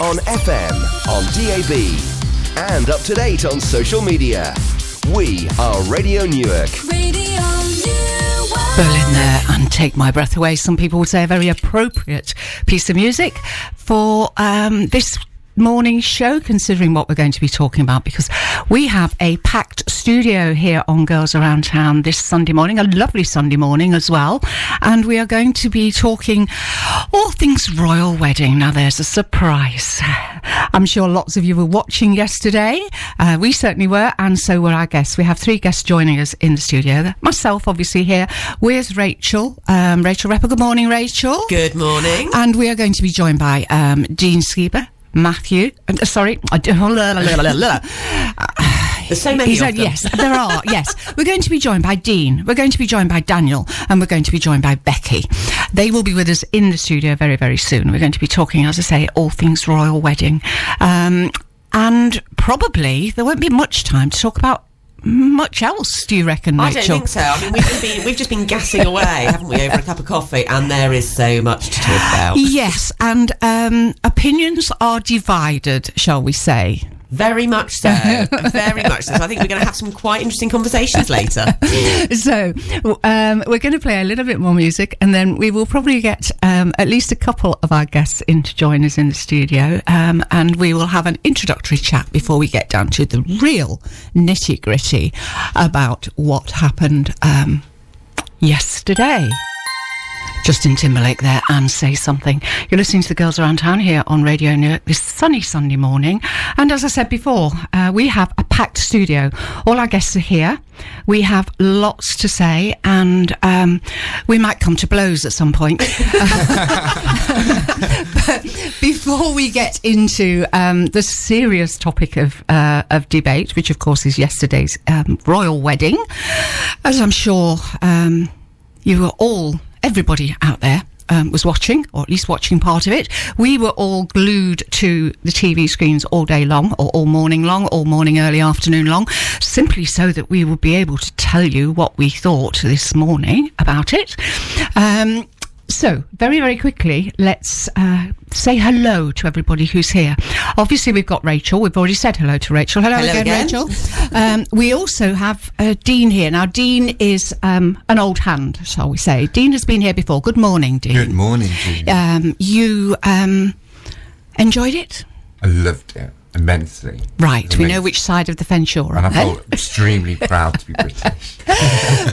on FM, on DAB, and up to date on social media. We are Radio Newark. Radio Newark. Berlin there and take my breath away. Some people would say a very appropriate piece of music for um, this morning show, considering what we're going to be talking about, because we have a packed studio here on Girls Around Town this Sunday morning, a lovely Sunday morning as well. And we are going to be talking all things royal wedding. Now, there's a surprise. I'm sure lots of you were watching yesterday. Uh, we certainly were, and so were our guests. We have three guests joining us in the studio. Myself, obviously, here Where's Rachel. Um, Rachel Repper. Good morning, Rachel. Good morning. And we are going to be joined by um, Dean Skeeber, Matthew. Uh, sorry, There's so many said yes. There are yes. We're going to be joined by Dean. We're going to be joined by Daniel, and we're going to be joined by Becky. They will be with us in the studio very very soon. We're going to be talking, as I say, all things royal wedding, um, and probably there won't be much time to talk about much else. Do you reckon, I don't think so. I mean, we've just been we've just been gassing away, haven't we, over a cup of coffee? And there is so much to talk about. Yes, and um, opinions are divided, shall we say? Very much so. Very much so. So I think we're going to have some quite interesting conversations later. so um, we're going to play a little bit more music and then we will probably get um, at least a couple of our guests in to join us in the studio um, and we will have an introductory chat before we get down to the real nitty gritty about what happened um, yesterday. Justin Timberlake there and say something. You're listening to the Girls Around Town here on Radio Newark this sunny Sunday morning. And as I said before, uh, we have a packed studio. All our guests are here. We have lots to say and um, we might come to blows at some point. but before we get into um, the serious topic of, uh, of debate, which of course is yesterday's um, royal wedding, as I'm sure um, you were all, everybody out there. Um, was watching, or at least watching part of it. We were all glued to the TV screens all day long, or all morning long, all morning, early afternoon long, simply so that we would be able to tell you what we thought this morning about it. Um, so, very, very quickly, let's uh, say hello to everybody who's here. Obviously, we've got Rachel. We've already said hello to Rachel. Hello, Hello again, again. Rachel. Um, we also have uh, Dean here. Now, Dean is um, an old hand, shall we say. Dean has been here before. Good morning, Dean. Good morning, Julie. Um, you um, enjoyed it? I loved it immensely. Right. It We know which side of the fence you're And I on. then. felt extremely proud to be British.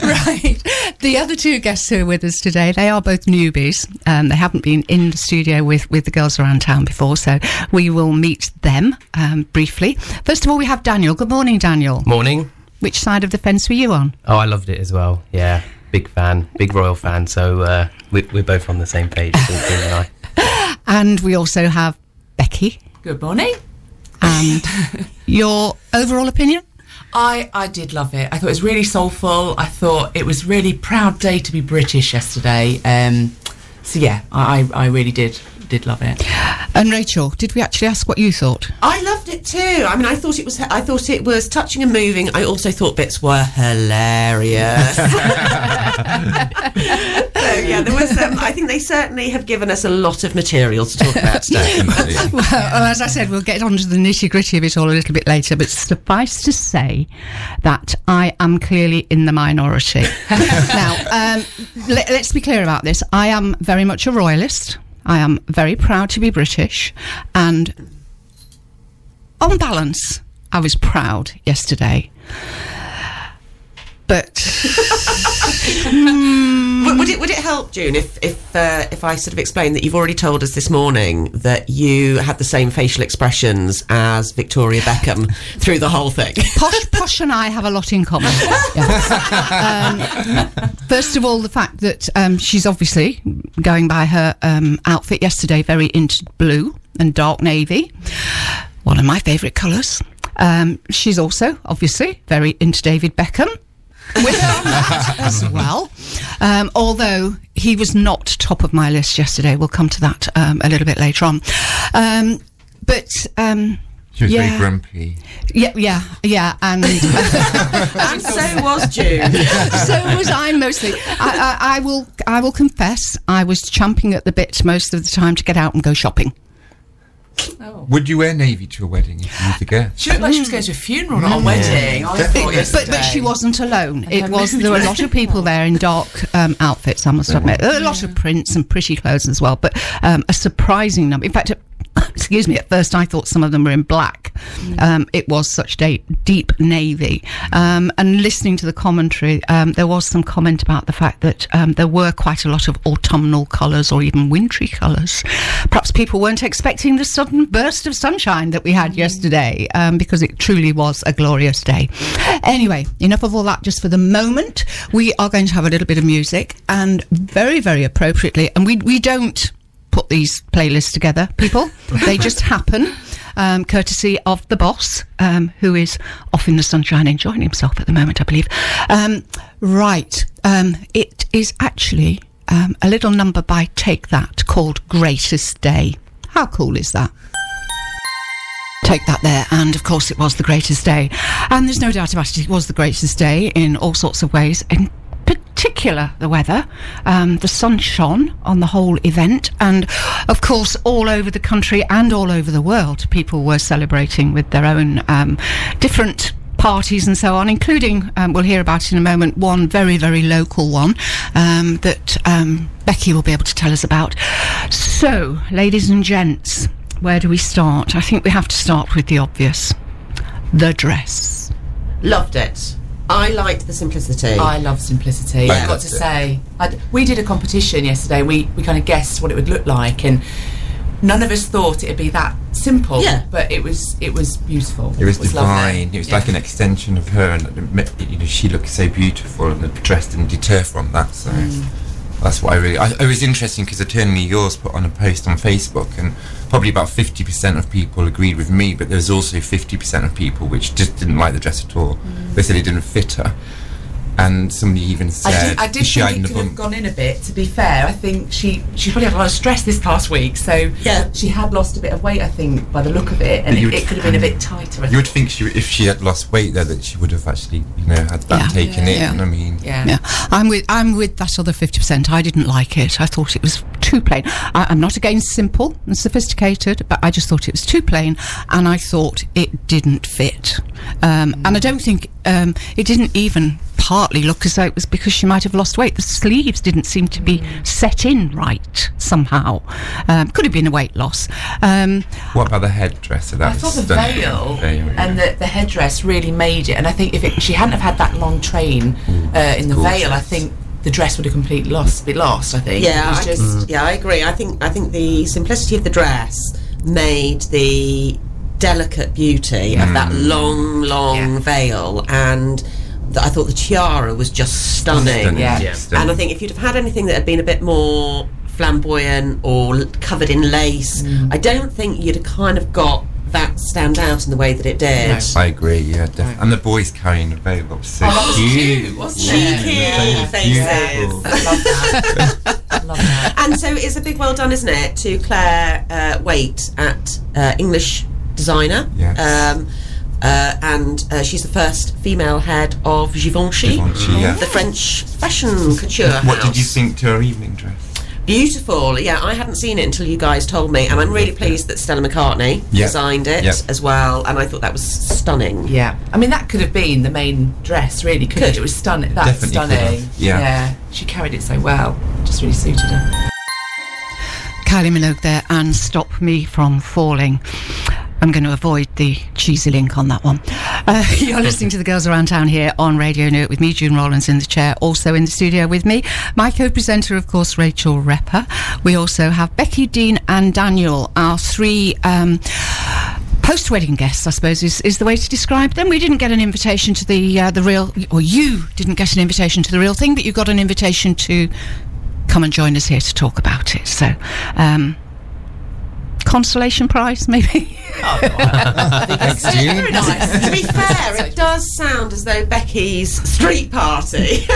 right. The other two guests who are with us today, they are both newbies. Um, they haven't been in the studio with, with the girls around town before, so we will meet them um, briefly. First of all, we have Daniel. Good morning, Daniel. Morning. Which side of the fence were you on? Oh, I loved it as well. Yeah, big fan, big royal fan. So uh, we, we're both on the same page, Dean and I. And we also have Becky. Good morning. And your overall opinion? I, I did love it. I thought it was really soulful. I thought it was really proud day to be British yesterday. Um, so yeah, I, I I really did did love it. And Rachel, did we actually ask what you thought? I loved it too. I mean, I thought it was I thought it was touching and moving. I also thought bits were hilarious. so yeah, there was. Um, I think they certainly have given us a lot of material to talk about today. well, as I said, we'll get on to the nitty gritty of it all a little bit later, but suffice to say that I am clearly in the minority. now, um, let, let's be clear about this. I am very much a royalist. I am very proud to be British, and on balance, I was proud yesterday. But would, would it would it help, June, if if uh, if I sort of explained that you've already told us this morning that you had the same facial expressions as Victoria Beckham through the whole thing? Posh, Posh and I have a lot in common. Yeah. Um, first of all, the fact that um, she's obviously going by her um, outfit yesterday, very into blue and dark navy, one of my favourite colours. Um, she's also obviously very into David Beckham. With her on that as well. Um, although he was not top of my list yesterday. We'll come to that um, a little bit later on. Um, but um, She was Yeah. very grumpy. yeah, yeah, yeah, and and so was June. so was I mostly. I, I, I will, I will confess, I was champing at the bit most of the time to get out and go shopping. Oh. Would you wear navy to a wedding if you were the guest? She looked like she was going to a funeral, not a wedding. I thought but, but she wasn't alone. And It was there were a lot of people there in dark um, outfits. I must admit, a lot of prints and pretty clothes as well. But um, a surprising number. In fact, at- excuse me. At first, I thought some of them were in black. Um, it was such da- deep navy. Um, and listening to the commentary, um, there was some comment about the fact that um, there were quite a lot of autumnal colours or even wintry colours. Perhaps people weren't expecting the sudden burst of sunshine that we had yesterday um, because it truly was a glorious day. Anyway, enough of all that just for the moment. We are going to have a little bit of music and very, very appropriately, and we, we don't put these playlists together, people. they just happen. Um, courtesy of the boss, um, who is off in the sunshine enjoying himself at the moment, I believe. Um, right. Um, it is actually um, a little number by Take That called Greatest Day. How cool is that? take that there. And of course, it was the greatest day. And there's no doubt about it, it was the greatest day in all sorts of ways. In particular, the weather. Um, the sun shone on the whole event. And of course, all over the country and all over the world, people were celebrating with their own um, different parties and so on, including, um, we'll hear about in a moment, one very, very local one um, that um, Becky will be able to tell us about. So, ladies and gents, where do we start? I think we have to start with the obvious the dress. Loved it. I liked the simplicity. I love simplicity. I I've got to say, I, we did a competition yesterday. We we kind of guessed what it would look like, and none of us thought it'd be that simple. Yeah. but it was it was beautiful. It was lovely. divine. It was Yeah. like an extension of her, and you know she looked so beautiful, and the dress didn't deter from that. So Mm. That's what I really. I, it was interesting because Eternally Yours put on a post on Facebook, and probably about fifty percent of people agreed with me, but there was also fifty percent of people which just didn't like the dress at all. Mm. They said it didn't fit her, and somebody even I said did, I did she think hiding it the could have gone in a bit. To be fair, I think she she probably had a lot of stress this past week, so Yeah. she had lost a bit of weight. I think by the look of it, and it, it could have been a bit tighter. I You would think. think she, if she had lost weight there, that she would have actually, you know, had that Yeah. taken Yeah. in. I mean, yeah. Yeah, I'm with I'm with that other fifty percent. I didn't like it. I thought it was too plain. I, I'm not against simple and sophisticated, but I just thought it was too plain, and I thought it didn't fit. Um, And I don't think um, it didn't even partly look as though it was because she might have lost weight. The sleeves didn't seem to be set in right somehow. Um, could have been a weight loss. Um, what about the headdress? So that I was thought the stunning. veil Veil, yeah. and the, the headdress really made it. And I think if it, she hadn't have had that long train uh, in the gorgeous. veil, I think the dress would have completely lost. Be lost. I think. Yeah, It was I just just yeah, I agree. I think I think the simplicity of the dress made the delicate beauty of that long, long Yeah. veil, and th- I thought the tiara was just stunning. Stunning, Yeah. Yeah. stunning. And I think if you'd have had anything that had been a bit more flamboyant or l- covered in lace, I don't think you'd have kind of got that stand out in the way that it did. No. I agree, yeah, definitely. And the boys carrying the veil, that was so Oh, cute. cute, wasn't Cheeky it? faces. I love that. I love that. And so it's a big well done, isn't it, to Clare uh, Waight at uh, English Designer. Yes. Um, uh, and uh, she's the first female head of Givenchy, Givenchy, yeah. the French fashion couture What house. did you think to her evening dress? Beautiful. Yeah, I hadn't seen it until you guys told me, and I'm really pleased that Stella McCartney Yep. designed it Yep. as well. And I thought that was stunning. Yeah, I mean that could have been the main dress, really. Could, Could. it? It was stunning. That's Definitely stunning. Yeah. yeah. she carried it so well. Just really suited her. Kylie Minogue there and Stop Me From Falling. I'm going to avoid the cheesy link on that one. Uh, you're listening to the Girls Around Town here on Radio Newark with me, June Rollins, in the chair. Also in the studio with me, my co-presenter, of course, Rachel Repper. We also have Becky, Dean and Daniel, our three... Um, Post-wedding guests, I suppose, is, is the way to describe them. We didn't get an invitation to the uh, the real, or you didn't get an invitation to the real thing, but you got an invitation to come and join us here to talk about it. So, um, consolation prize, maybe. Thanks, June. Very nice. to be fair, it does sound as though Becky's street party,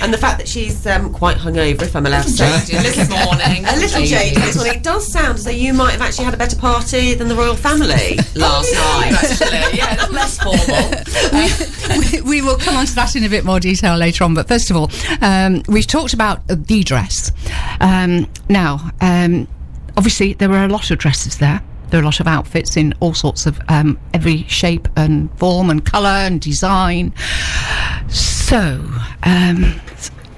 and the fact that she's um, quite hungover, if I'm allowed to say, Jaded this morning. a little jaded this morning. It does sound as though you might have actually had a better party than the royal family last night. Actually, yeah, less formal. we, we will come on to that in a bit more detail later on. But first of all, um, we've talked about uh, the dress. Um, now, um, obviously, there were a lot of dresses there. there are a lot of outfits in all sorts of um, every shape and form and colour and design. So, um,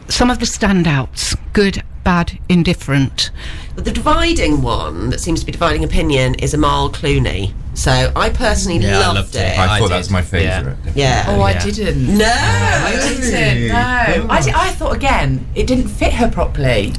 some of the standouts good, bad, indifferent. But the dividing one that seems to be dividing opinion is Amal Clooney. So I personally Yeah, I loved, loved it. it. I, I thought did, that was my favourite. Yeah. Oh, I didn't. No, I didn't. No, I, di- I thought again it didn't fit her properly.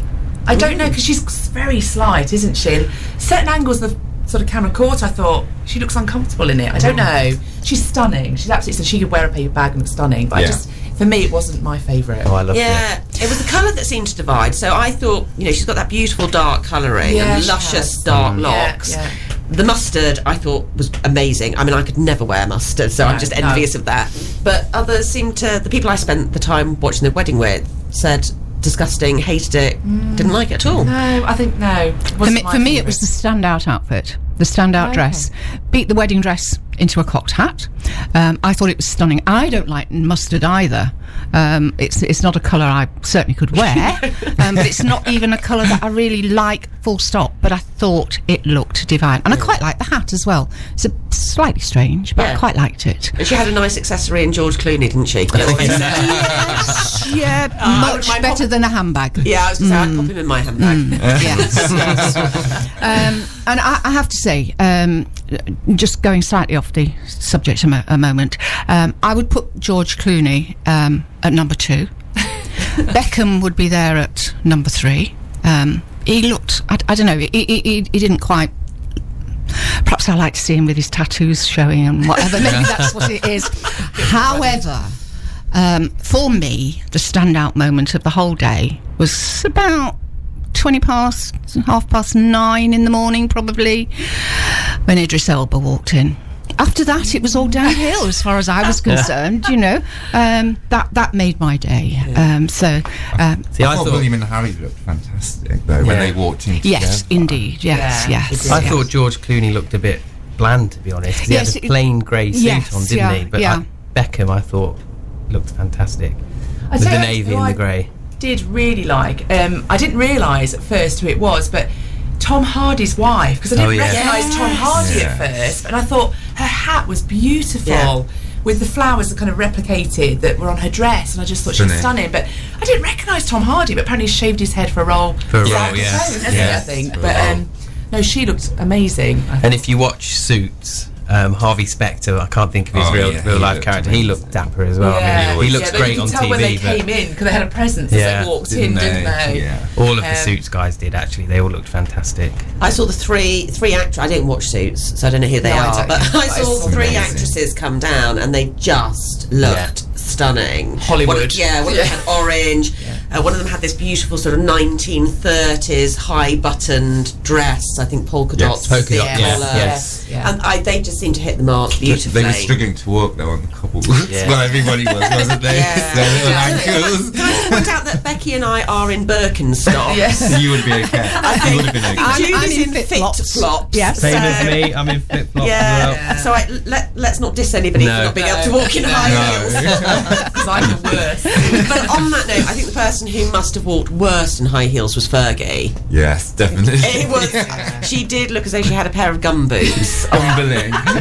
I don't know because she's very slight, isn't she? And certain angles the sort of camera caught, I thought she looks uncomfortable in it. I don't know. She's stunning. She's absolutely. So she could wear a paper bag and look stunning. But I just, for me, it wasn't my favourite. Oh, I love Yeah, it. Yeah, it was the colour that seemed to divide. So I thought, you know, she's got that beautiful dark colouring Yeah, and luscious has. dark mm. Yeah, locks. yeah. The mustard I thought was amazing. I mean, I could never wear mustard, so I'm No, just no. envious of that. But others seem to, the people I spent the time watching the wedding with said disgusting, hated it, mm. didn't like it at all. No, I think no. For me, for me, it was the standout outfit, the standout Okay. dress. Beat the wedding dress into a cocked hat. Um, I thought it was stunning. I don't like mustard either. Um, it's it's not a colour I certainly could wear, um, but it's not even a colour that I really like. Full stop. But I thought it looked divine, and I quite like the hat as well. It's a slightly strange, but I quite liked it. And she had a nice accessory in George Clooney, didn't she? yeah, I much better pop- than a handbag. yeah, I was going to say, I'd pop him in my handbag. yes, yes. Um, and I, I have to say, um, just going slightly off the subject a, mo- a moment, um, I would put George Clooney um, at number two. Beckham would be there at number three. Um, he looked, I, I don't know, he, he, he, he didn't quite. Perhaps I like to see him with his tattoos showing and whatever. Maybe that's what it is. However, um, for me, the standout moment of the whole day was about 20 past, half past nine in the morning, probably, when Idris Elba walked in. After that, it was all downhill as far as I was concerned, you know. Um, that, that made my day. Um, so, um, See, I, I thought thought William and Harry looked fantastic though when they walked in. yes, together. indeed. Yes, Yeah, yes. I yes. thought George Clooney looked a bit bland, to be honest. He Yes, had a plain grey suit yes, on, didn't yeah, he? But yeah. I, Beckham, I thought, looked fantastic. I With the navy and the grey. Did really like. Um, I didn't realise at first who it was, but Tom Hardy's wife because I didn't Oh, yeah. recognise Tom Hardy Yeah. at first, and I thought her hat was beautiful. Yeah. With the flowers that kind of replicated that were on her dress, and I just thought she was Stunning. stunning. But I didn't recognise Tom Hardy, but apparently he shaved his head for a role. For a role, yeah. Efron, hasn't Yeah. I think. For But um, no, she looked amazing. And if you watch Suits, um, Harvey Specter, I can't think of his Oh, real yeah, real life looked character. He looked dapper as well. I yeah, mean, he looks yeah, great you could on tell TV. when they but came in because they had a presence as they walked Didn't in, didn't they? they? Yeah. all of the Um, Suits guys did actually. They all looked fantastic. I saw the three three actors. I didn't watch Suits, so I don't know who they No, are. don't But. I I saw saw three them. actresses come down, and they just looked stunning. Hollywood. One, yeah, one of them had orange. Uh, one of them had this beautiful sort of 1930s high buttoned dress. I think polka Yes, dots. polka thick dot, yes, collar. yes. Yeah. And I, they just seemed to hit the mark beautifully. They were struggling to walk though on the couple. Yeah. well, everybody was, wasn't they? Yeah. Their little Can ankles. I just point out that Becky and I are in Birkenstock? Yes. you would be okay. you would have been okay. I'm- I'm in in fit flip-flops. flops. Yes. Same so- as me. I'm in flip flops Yeah. as So I, let, let's not diss anybody No. for not being able to walk in high heels. Because I'm the worst. but on that note, I think the person who must have walked worst in high heels was Fergie. yes, definitely. It was. She did look as though she had a pair of gum boots. Humbling.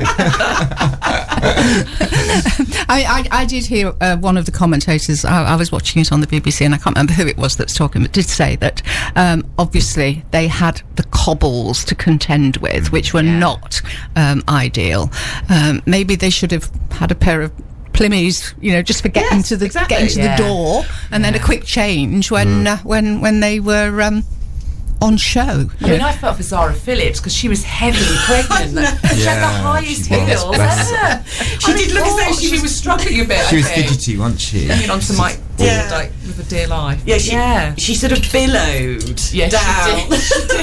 I, I, I did hear uh, one of the commentators. I, I was watching it on the BBC, and I can't remember who it was that's talking, but did say that um, obviously they had the cobbles to contend with, which were not um, ideal. Um, maybe they should have had a pair of. Plimmies, you know, just for getting Yes, to the exactly. getting to Yeah. the door, and then a quick change when uh, when when they were um, on show. I mean, I felt for Zara Phillips because she was heavily pregnant. she had the Yeah, highest she was, heels. bless Yeah. She I did look as though she she was- was struggling a bit. she I was think. fidgety, wasn't she? Hanging on to my Yeah. like with a dear life. Yeah, she, yeah. she sort of billowed Yeah, she down. did.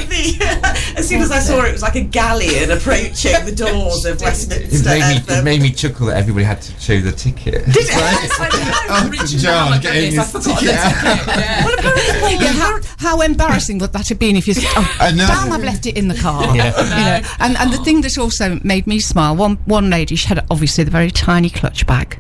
The- as soon as I saw it, it was like a galleon approaching the doors of It Westminster. made, me, it made me chuckle that everybody had to show the ticket. Did it? Yes, I know. Oh, John, oh Mallett getting this. His the ticket ticket. Yeah. Well, apparently, Yeah, how, how embarrassing would that have been if you said, oh, I know. damn, I've left it in the car. Yeah. You know, and, and the thing that also made me smile, one, one lady, she had obviously the very tiny clutch bag.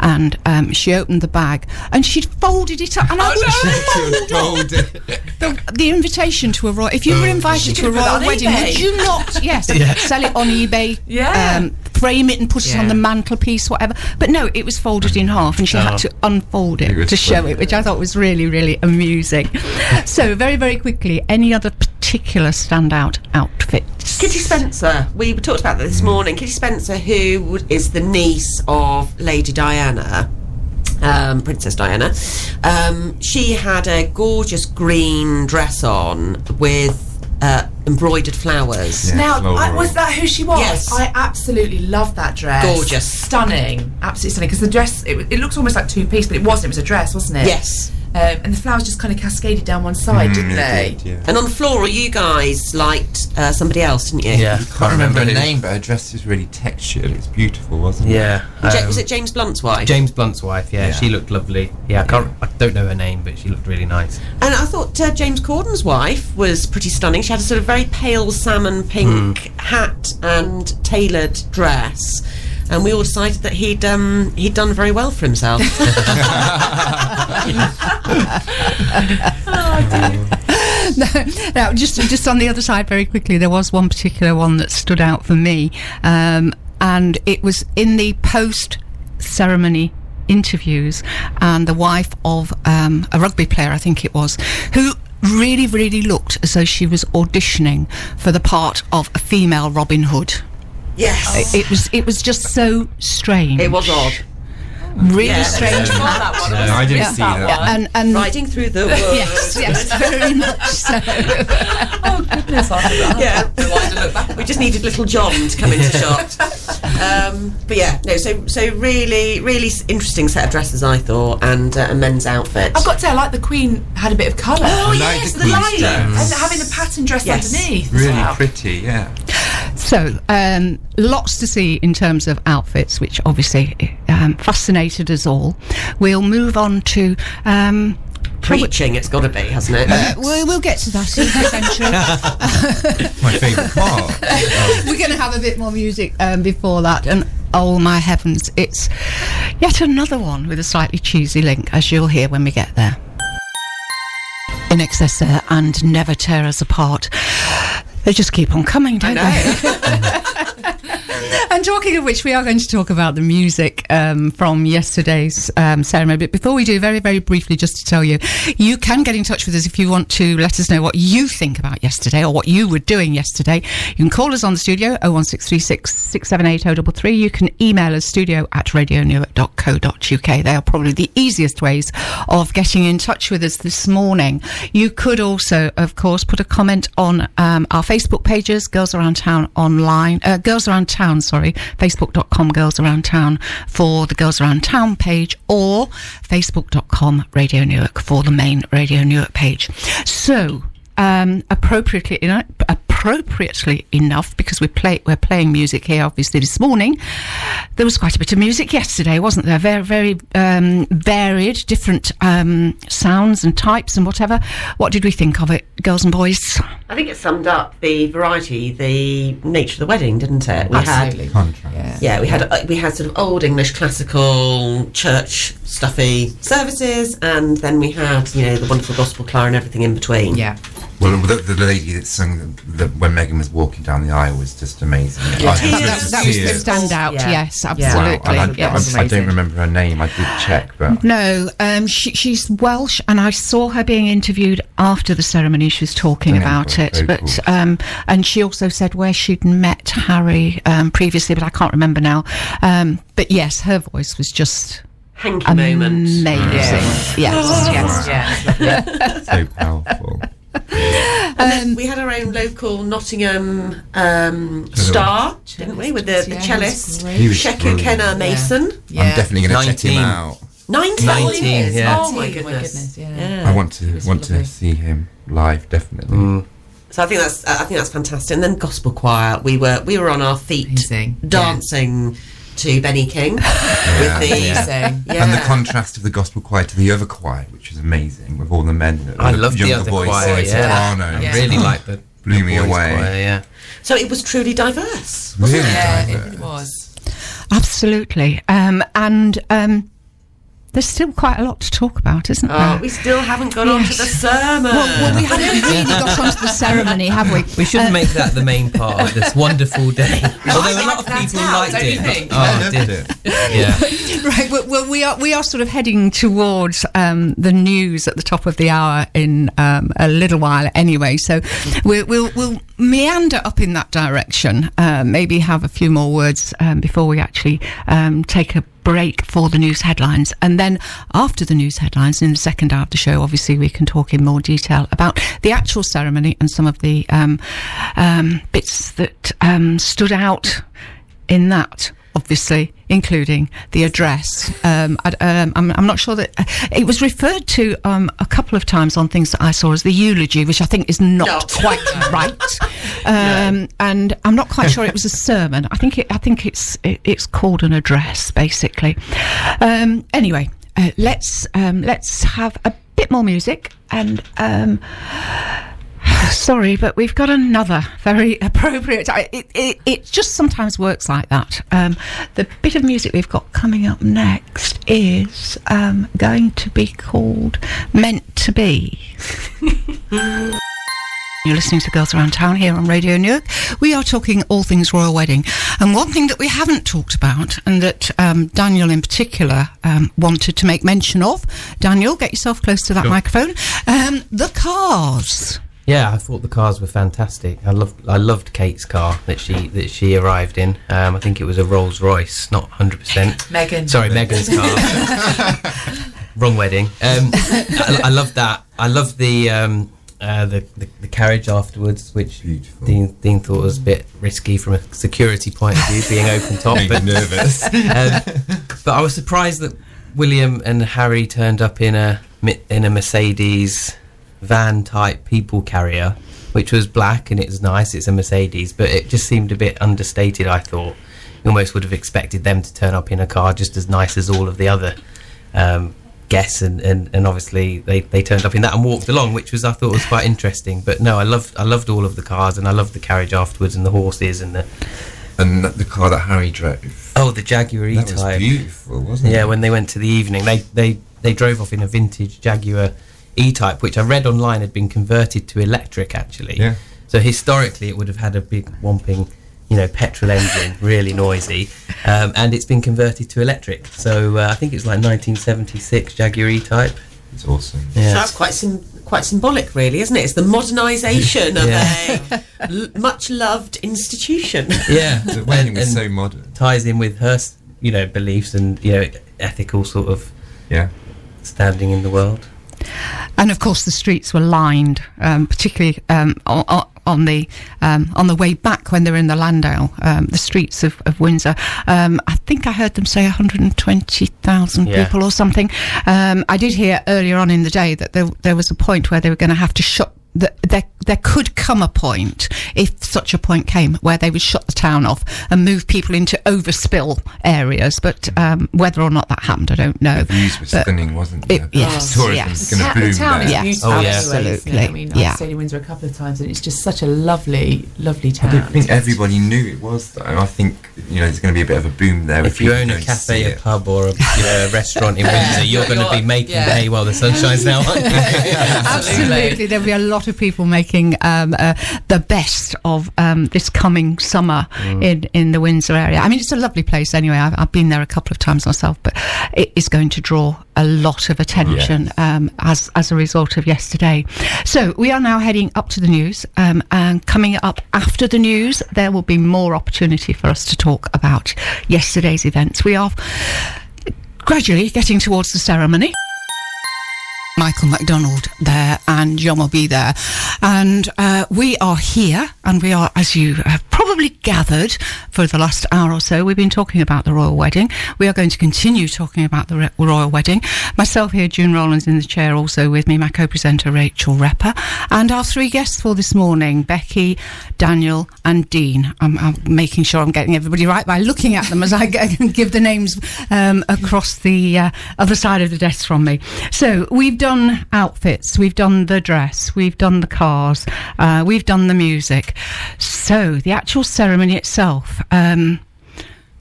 And um, she opened the bag and she'd folded it up. And I would fold the, the invitation to a royal. If you were invited to a it royal wedding, eBay. would you not? Yes, sell it on eBay. Yeah. Um, frame it and put it on the mantelpiece, whatever. But no, it was folded in half, and she had to unfold it, It to show funny. it, which I thought was really, really amusing. so, very, very quickly, any other particular standout outfits? Kitty Spencer. We talked about that this morning. Kitty Spencer, who is the niece of Lady Diana. Um, Princess Diana. Um, she had a gorgeous green dress on with uh, embroidered flowers. Yeah, Now, I, was that who she was? Yes. I absolutely love that dress. Gorgeous. Stunning. Absolutely stunning. Because the dress, it, it looks almost like two piece, but it wasn't. It was a dress, wasn't it? Yes. Um, and the flowers just kind of cascaded down one side, didn't they? Did, yeah. And on the floral, you guys liked uh, somebody else, didn't you? Yeah. I Can't remember her name, but her dress was really textured. It's beautiful, wasn't it? Yeah. Um, was it James Blunt's wife? James Blunt's wife? Yeah, Yeah. she looked lovely. Yeah, I can't. I don't know her name, but she looked really nice. And I thought uh, James Corden's wife was pretty stunning. She had a sort of very pale salmon pink hat and tailored dress. And we all decided that he'd um, he'd done very well for himself. now, just just on the other side, very quickly, there was one particular one that stood out for me, um, and it was in the post ceremony interviews, and the wife of um, a rugby player, I think it was, who really, really looked as though she was auditioning for the part of a female Robin Hood. Yes, It was it was just so strange. it was odd. really Yeah. strange. that one. No, I didn't Yeah. see that. Yeah, and and Riding through the woods. yes, yes, very much so. Oh goodness, yeah. we just needed little John to come into shot. Um, but yeah, no. So so really really interesting set of dresses I thought, and uh, a men's outfit. I've got to say, I like the Queen had a bit of colour. oh I yes, like the the Queen's lilacs. dress. And having a pattern dress Yes. underneath. as Really well. pretty, yeah. So, um, lots to see in terms of outfits, which obviously um, fascinated us all. We'll move on to. Um, Preaching, it's got to be, hasn't it? we'll, we'll get to that eventually. My favourite part. We're going to have a bit more music um, before that, and oh my heavens, it's yet another one with a slightly cheesy link, as you'll hear when we get there. INXS there and never tear us apart. They just keep on coming, don't they? And talking of which, we are going to talk about the music um, from yesterday's um, ceremony. But before we do, very, very briefly, just to tell you, you can get in touch with us if you want to let us know what you think about yesterday or what you were doing yesterday. You can call us on the studio 01636 678 You can email us studio at radionewark.co.uk. They are probably the easiest ways of getting in touch with us this morning. You could also, of course, put a comment on um, our Facebook pages, Girls Around Town online, uh, Girls Around Town, sorry, facebook.com Girls Around Town for the Girls Around Town page or facebook.com Radio Newark for the main Radio Newark page. So, um, appropriately enough, appropriately enough, because we play we're playing music here, obviously this morning. There was quite a bit of music yesterday, wasn't there? Very, very um, varied, different um, sounds and types and whatever. What did we think of it, girls and boys? I think it summed up the variety, the nature of the wedding, didn't it? We Absolutely. had Contrast. yeah, we had uh, we had sort of old English classical church stuffy services, and then we had you know the wonderful gospel choir and everything in between. Yeah. Well, the, the lady that sung the, the, when Meghan was walking down the aisle was just amazing. Yeah. I Yeah, just that was the standout. Yeah. Yes, Yeah. Wow, absolutely. I, yes. I, I don't remember her name. I did check, but No, um, she, she's Welsh, and I saw her being interviewed after the ceremony. She was talking Yeah, about it, very but cool. um, and she also said where she'd met Harry um, previously, but I can't remember now. Um, but yes, her voice was just Hanky moment. amazing. Yes, yes. Yeah. so powerful. And then we had our own local Nottingham um, star, didn't we, with the, the Yeah, cellist, He was Sheku brilliant. Kanneh-Mason. yeah. I'm definitely going to check him out. 19. 19, yeah. Oh my 19, goodness. yeah. I want to was want to see him live, definitely. So I think that's I think that's fantastic. And then gospel choir, we were we were on our feet Amazing. dancing to Benny King with the Amazing. yeah. And the contrast of the gospel choir to the other choir, which is amazing, with all the men. I the love the younger other voices, choir. Yeah, soprano. Yeah. really like the Blew the me away. choir, yeah. So it was truly diverse. Really Yeah, it diverse. really was. Absolutely. Um, and um, there's still quite a lot to talk about, isn't Oh, there? we still haven't got on to the sermon. well, well, we haven't really got onto the ceremony, have we? We shouldn't make that the main part of this wonderful day. Although a lot of people out, liked it. think? but- oh, did it? Yeah. Right. Well, well, we are we are sort of heading towards um, the news at the top of the hour in um, a little while, anyway. So we'll we'll, we'll meander up in that direction. Uh, maybe have a few more words um, before we actually um, take a break for the news headlines, and then after the news headlines, in the second hour of the show, obviously we can talk in more detail about the actual ceremony and some of the um, um, bits that um, stood out in that, obviously, including the address. Um, I, um, I'm, I'm not sure that it was referred to um, a couple of times on things that I saw as the eulogy, which I think is not Not. quite right. Um, And I'm not quite sure it was a sermon. I think it, I think it's it, it's called an address, basically. Um, anyway, uh, let's um, let's have a bit more music and. Sorry, but we've got another very appropriate. I- It, it, it just sometimes works like that. Um, the bit of music we've got coming up next is um, going to be called Meant to Be. You're listening to Girls Around Town here on Radio Newark. We are talking all things royal wedding. And one thing that we haven't talked about, and that um, Daniel in particular um, wanted to make mention of, Daniel, get yourself close to that microphone. Um, the cars. Yeah, I thought the cars were fantastic. I loved I loved Kate's car that she that she arrived in. Um, I think it was a Rolls Royce, not hundred percent. Meghan. Sorry, Meghan's car. Wrong wedding. Um, I, I loved that. I loved the, um, uh, the the the carriage afterwards, which Beautiful. Dean, Dean thought was a bit risky from a security point of view, being open top. Made me but nervous. um, but I was surprised that William and Harry turned up in a in a Mercedes van type people carrier, which was black and it was nice. It's a Mercedes, but it just seemed a bit understated. I thought you almost would have expected them to turn up in a car just as nice as all of the other um, guests, and, and, and obviously they, they turned up in that and walked along, which was I thought was quite interesting. But no, I loved I loved all of the cars and I loved the carriage afterwards and the horses and the and the car that Harry drove. oh the Jaguar type. That was beautiful, wasn't it? Yeah, when they went to the evening, they they they drove off in a vintage Jaguar E-Type, which I read online had been converted to electric actually. Yeah. So historically, it would have had a big whomping, you know, petrol engine, really noisy, um, and it's been converted to electric. So uh, I think it's like 1976 Jaguar E-Type. It's awesome. So Yeah. that's quite sim- quite symbolic, really, isn't it? It's the modernisation of Yeah. a l- much loved institution. Yeah. The wedding was so modern. ties in with her, you know, beliefs and you know, ethical sort of Yeah. standing in the world. And of course the streets were lined, um, particularly um, on, on the um, on the way back when they were in the Landau, um, the streets of, of Windsor. Um, I think I heard them say 120,000 Yeah. people or something. Um, I did hear earlier on in the day that there there was a point where they were going to have to shut. That there, there could come a point, if such a point came, where they would shut the town off and move people into overspill areas. But um, whether or not that happened, I don't know. The views were But- stunning, wasn't It- it? yes, Tourism's yes. going to the boom town is there. Yeah. beautiful. Oh, yeah. anyway, isn't? Absolutely. I mean, Yeah. I've stayed in Windsor a couple of times, and it's just such a lovely, lovely town. I don't think everybody knew it was though. I think you know there's going to be a bit of a boom there. If you own a cafe, a pub, or a, you know, a restaurant in Windsor, you're going to be making Yeah. hay while the sun shines now. Absolutely, there'll be a lot of people making um, uh, the best of um, this coming summer in, in the Windsor area. I mean, it's a lovely place anyway. I've, I've been there a couple of times myself, but it is going to draw a lot of attention um, as as a result of yesterday. So we are now heading up to the news, um, and coming up after the news, there will be more opportunity for us to talk about yesterday's events. We are gradually getting towards the ceremony. Michael McDonald there and John will be there. And uh, we are here, and we are, as you have probably gathered for the last hour or so, we've been talking about the royal wedding. We are going to continue talking about the re- royal wedding. Myself here, June Rowlands in the chair, also with me, my co presenter Rachel Repper, and our three guests for this morning Becky, Daniel, and Dean. I'm, I'm making sure I'm getting everybody right by looking at them as I give the names um, across the uh, other side of the desk from me. So we've done outfits, we've done the dress, we've done the cars, uh, we've done the music. So the actual ceremony itself. Um,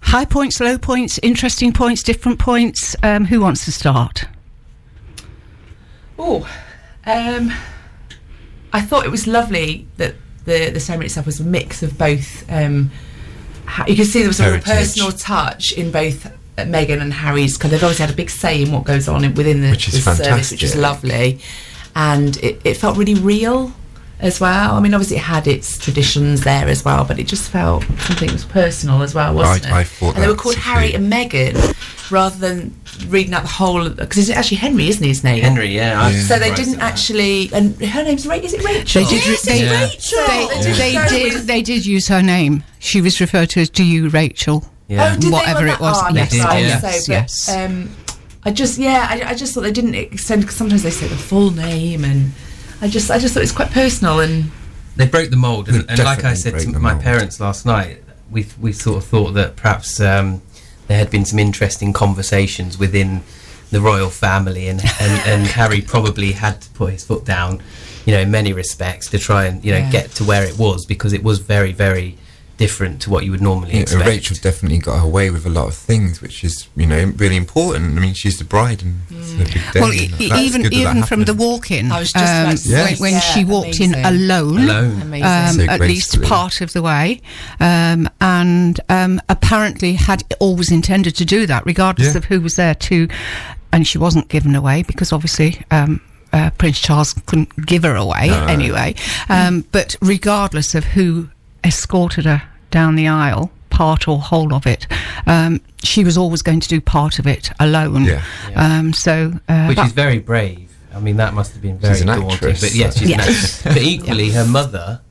high points, low points, interesting points, different points. Um, who wants to start? Oh, um, I thought it was lovely that the the ceremony itself was a mix of both. Um, ha- you can see there was a Heritage. personal touch in both Meghan and Harry's because they've obviously had a big say in what goes on within the, Which is the service, which is lovely, and it, it felt really real as well. I mean, obviously it had its traditions there as well, but it just felt something was personal as well, wasn't I- it? I thought and they were called Harry and Meghan rather than reading out the whole because it's actually Henry, isn't he, his name? Henry, yeah. Yeah. So they surprised didn't actually, and her name's Ra- is it Rachel? They did. Yes, they, Yeah. Rachel. they, did they go did. They did use her name. She was referred to as "Do you, Rachel?" Yeah. Oh, did whatever they? it was. Oh, I Yes, missed that. yeah. So, but, yes. Um, I just, yeah, I, I just thought they didn't extend because sometimes they say the full name, and I just, I just thought it was quite personal and they broke the mold, and, and like I said to my mould. parents last night, we we sort of thought that perhaps um, there had been some interesting conversations within the royal family, and, and and Harry probably had to put his foot down, you know, in many respects to try and you know Yeah. get to where it was because it was very very different to what you would normally Yeah, expect. Rachel definitely got her way with a lot of things, which is you know really important. I mean, she's the bride and it's a big day. Well, and e- even that even that from the walk-in, I was just about to say, when, when yeah, she walked in alone, alone. um, So at least part of the way, um, and um, apparently had always intended to do that, regardless Yeah. of who was there to. And she wasn't given away because obviously um, uh, Prince Charles couldn't give her away anyway. Um, but regardless of who escorted her down the aisle, part or whole of it, um, she was always going to do part of it alone. Yeah. Um, so uh, which that- is very brave. I mean, that must have been very She's an daunting. actress, but yes, she's Yes. an actress. But equally, her mother,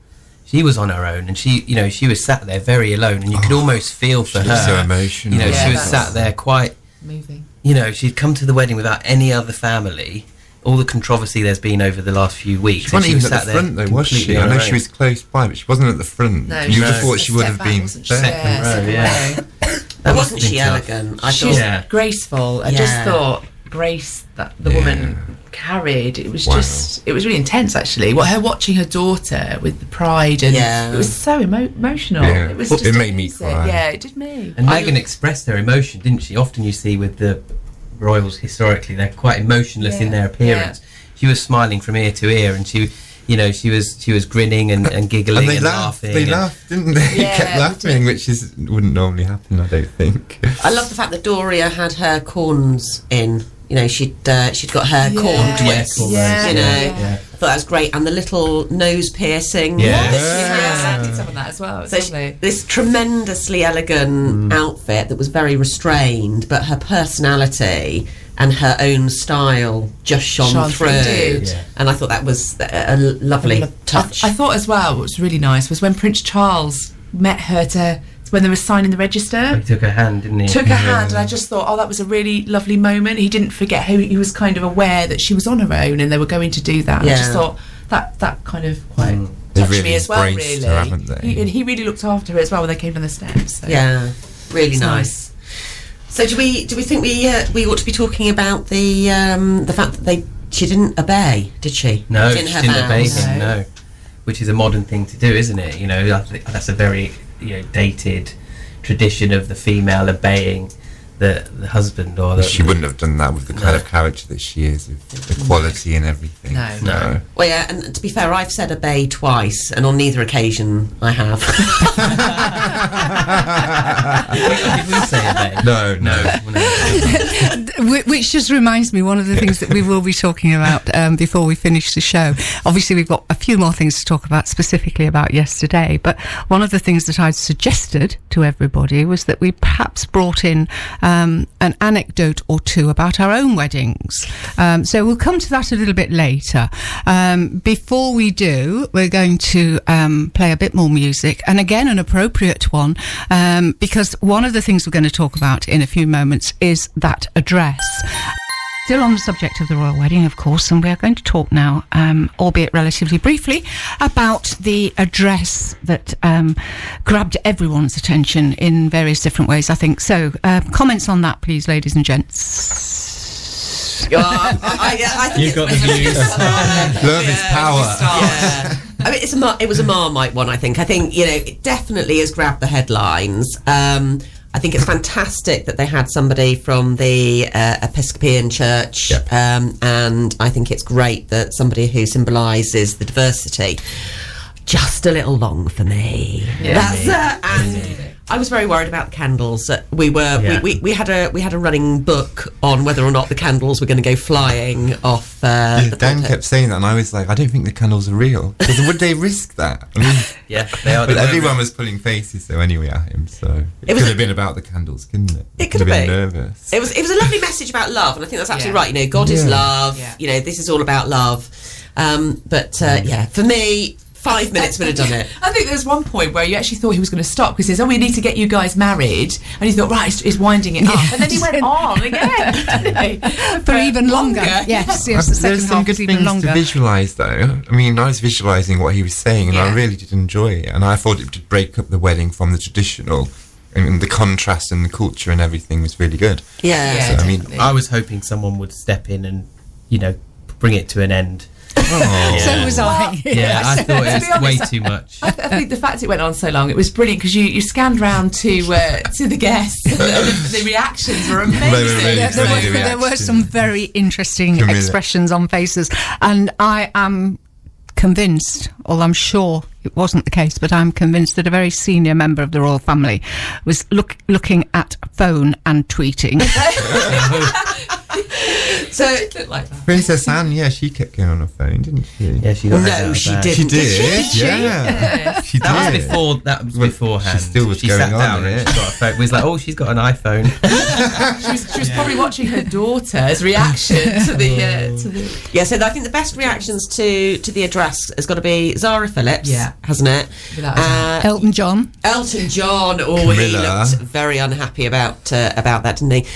she was on her own, and she, you know, she was sat there very alone, and you could almost feel for Oh, she her. was so emotional. You know, Yeah, she was sat there quite. moving. You know, she'd come to the wedding without any other family. All the controversy there's been over the last few weeks. She wasn't was even at the front though, was she? I know she was close by, but she wasn't at the front. No, you she would have thought she would step have back, been wasn't there. Second Yeah, row, second yeah. That Wasn't she tough. elegant? I She thought. was Yeah. graceful. I just thought grace that the Yeah. woman carried. It was Wow. just, it was really intense actually. What her watching her daughter with the pride and Yeah. it was so emo- emotional. Yeah. It was Well, just it made me cry. Yeah, it did me. And I- Meghan expressed her emotion, didn't she? Often you see with the royals historically, they're quite emotionless in their appearance. She was smiling from ear to ear, and she, you know, she was she was grinning and, and giggling And and, they laughed. laughing. They and- laughed, didn't they? Yeah, kept laughing, which is wouldn't normally happen. I don't think. I love the fact that Doria had her corns in. You know, she'd uh, she'd got her corn Yeah. Yeah, twists. Yeah. You know, yeah. I thought that was great, and the little nose piercing. Yeah. that she Yes, did some of that as well. It's So she- this tremendously elegant outfit that was very restrained, but her personality and her own style just shone, Shone through. through. Yeah. And I thought that was a, a lovely touch. I, I thought as well what was really nice was when Prince Charles met her to when they were signing the register. He took her hand, didn't he? Took her hand, and I just thought, oh, that was a really lovely moment. He didn't forget how he was kind of aware that she was on her own, and they were going to do that. And I just thought that that kind of quite Mm. They've touched really me as well. Really, her, haven't they? He, and he really looked after her as well when they came down the steps. So. yeah, really It's nice. So do we do we think we uh, we ought to be talking about the um, the fact that they she didn't obey, did she? No, in she her didn't obey him. No, which is a modern thing to do, isn't it? You know, that's a very you know dated tradition of the female obeying the the husband or the. she wouldn't have done that with the kind No. of character that she is, with equality and everything. No. No. Well, yeah, and to be fair, I've said obey twice, and on neither occasion I have. Did we say obey? No, no. no. Which just reminds me, one of the things that we will be talking about um, before we finish the show. Obviously, we've got a few more things to talk about specifically about yesterday, but one of the things that I'd suggested to everybody was that we perhaps brought in um, an anecdote or two about our own weddings. Um, so we'll come to that a little bit later. Um, before we do, we're going to um, play a bit more music, and again, an appropriate one, um, because one of the things we're going to talk about in a few moments is that address. Still on the subject of the royal wedding, of course, and we are going to talk now, um, albeit relatively briefly, about the address that um, grabbed everyone's attention in various different ways, I think. So, uh, comments on that, please, ladies and gents. Oh, I, I, I You it's got the really views. start. Love is power. Yeah. I mean, it's a it was a Marmite one. I think. I think you know it definitely has grabbed the headlines. Um, I think it's fantastic that they had somebody from the uh, Episcopalian Church, Yep. um, and I think it's great that somebody who symbolises the diversity. Just a little long for me. That's uh, and I was very worried about the candles. Uh, we were Yeah. we, we, we had a we had a running book on whether or not the candles were going to go flying off. Uh, Yeah, the Dan pulpit. kept saying that, and I was like, I don't think the candles are real. Because would they risk that? I mean, Yeah, they are. but everyone real. was pulling faces though anyway at him, so it, It could a- have been about the candles, couldn't it? It could have have been been. nervous. It was it was a lovely message about love, and I think that's absolutely Yeah. right. You know, God is love. Yeah. You know, this is all about love. Um, but uh, yeah, for me, five minutes would have done it. I think there was one point where you actually thought he was going to stop because he says, "Oh, we need to get you guys married," and he thought, "Right, he's, he's winding it up," and then he went on again didn't? For even longer. Yes, yes, the second There's some half good was even things longer. to visualize, though. I mean, I was visualizing what he was saying, and I really did enjoy it. And I thought it would break up the wedding from the traditional. and the contrast and the culture and everything was really good. Yeah. Yeah. So, I mean. I was hoping someone would step in and, you know, bring it to an end. Oh, So was I. Yeah, I thought it be was way honest, too much. I think the fact it went on so long, it was brilliant because you, you scanned round to uh, to the guests and the, the reactions were amazing. They were really there, there, were, the there were some very interesting Camilla. expressions on faces, and I am convinced, or I'm sure it wasn't the case, but I'm convinced that a very senior member of the royal family was look, looking at a phone and tweeting. So It looked like that. Princess Anne, yeah, she kept going on her phone, didn't she? Yeah, she got No, she bad. didn't. She Did did, yeah. She That was before. That was Well, beforehand. she still was she going sat on down it. and she got a phone. We was like, oh, she's got an iPhone. She was, she was probably watching her daughter's reaction to the uh, to the. yeah, so I think the best reactions to to the address has got to be Zara Phillips, Yeah. hasn't it? Without a doubt. Uh, Elton John. Elton John, oh, he Camilla. looked very unhappy about uh, about that, didn't he?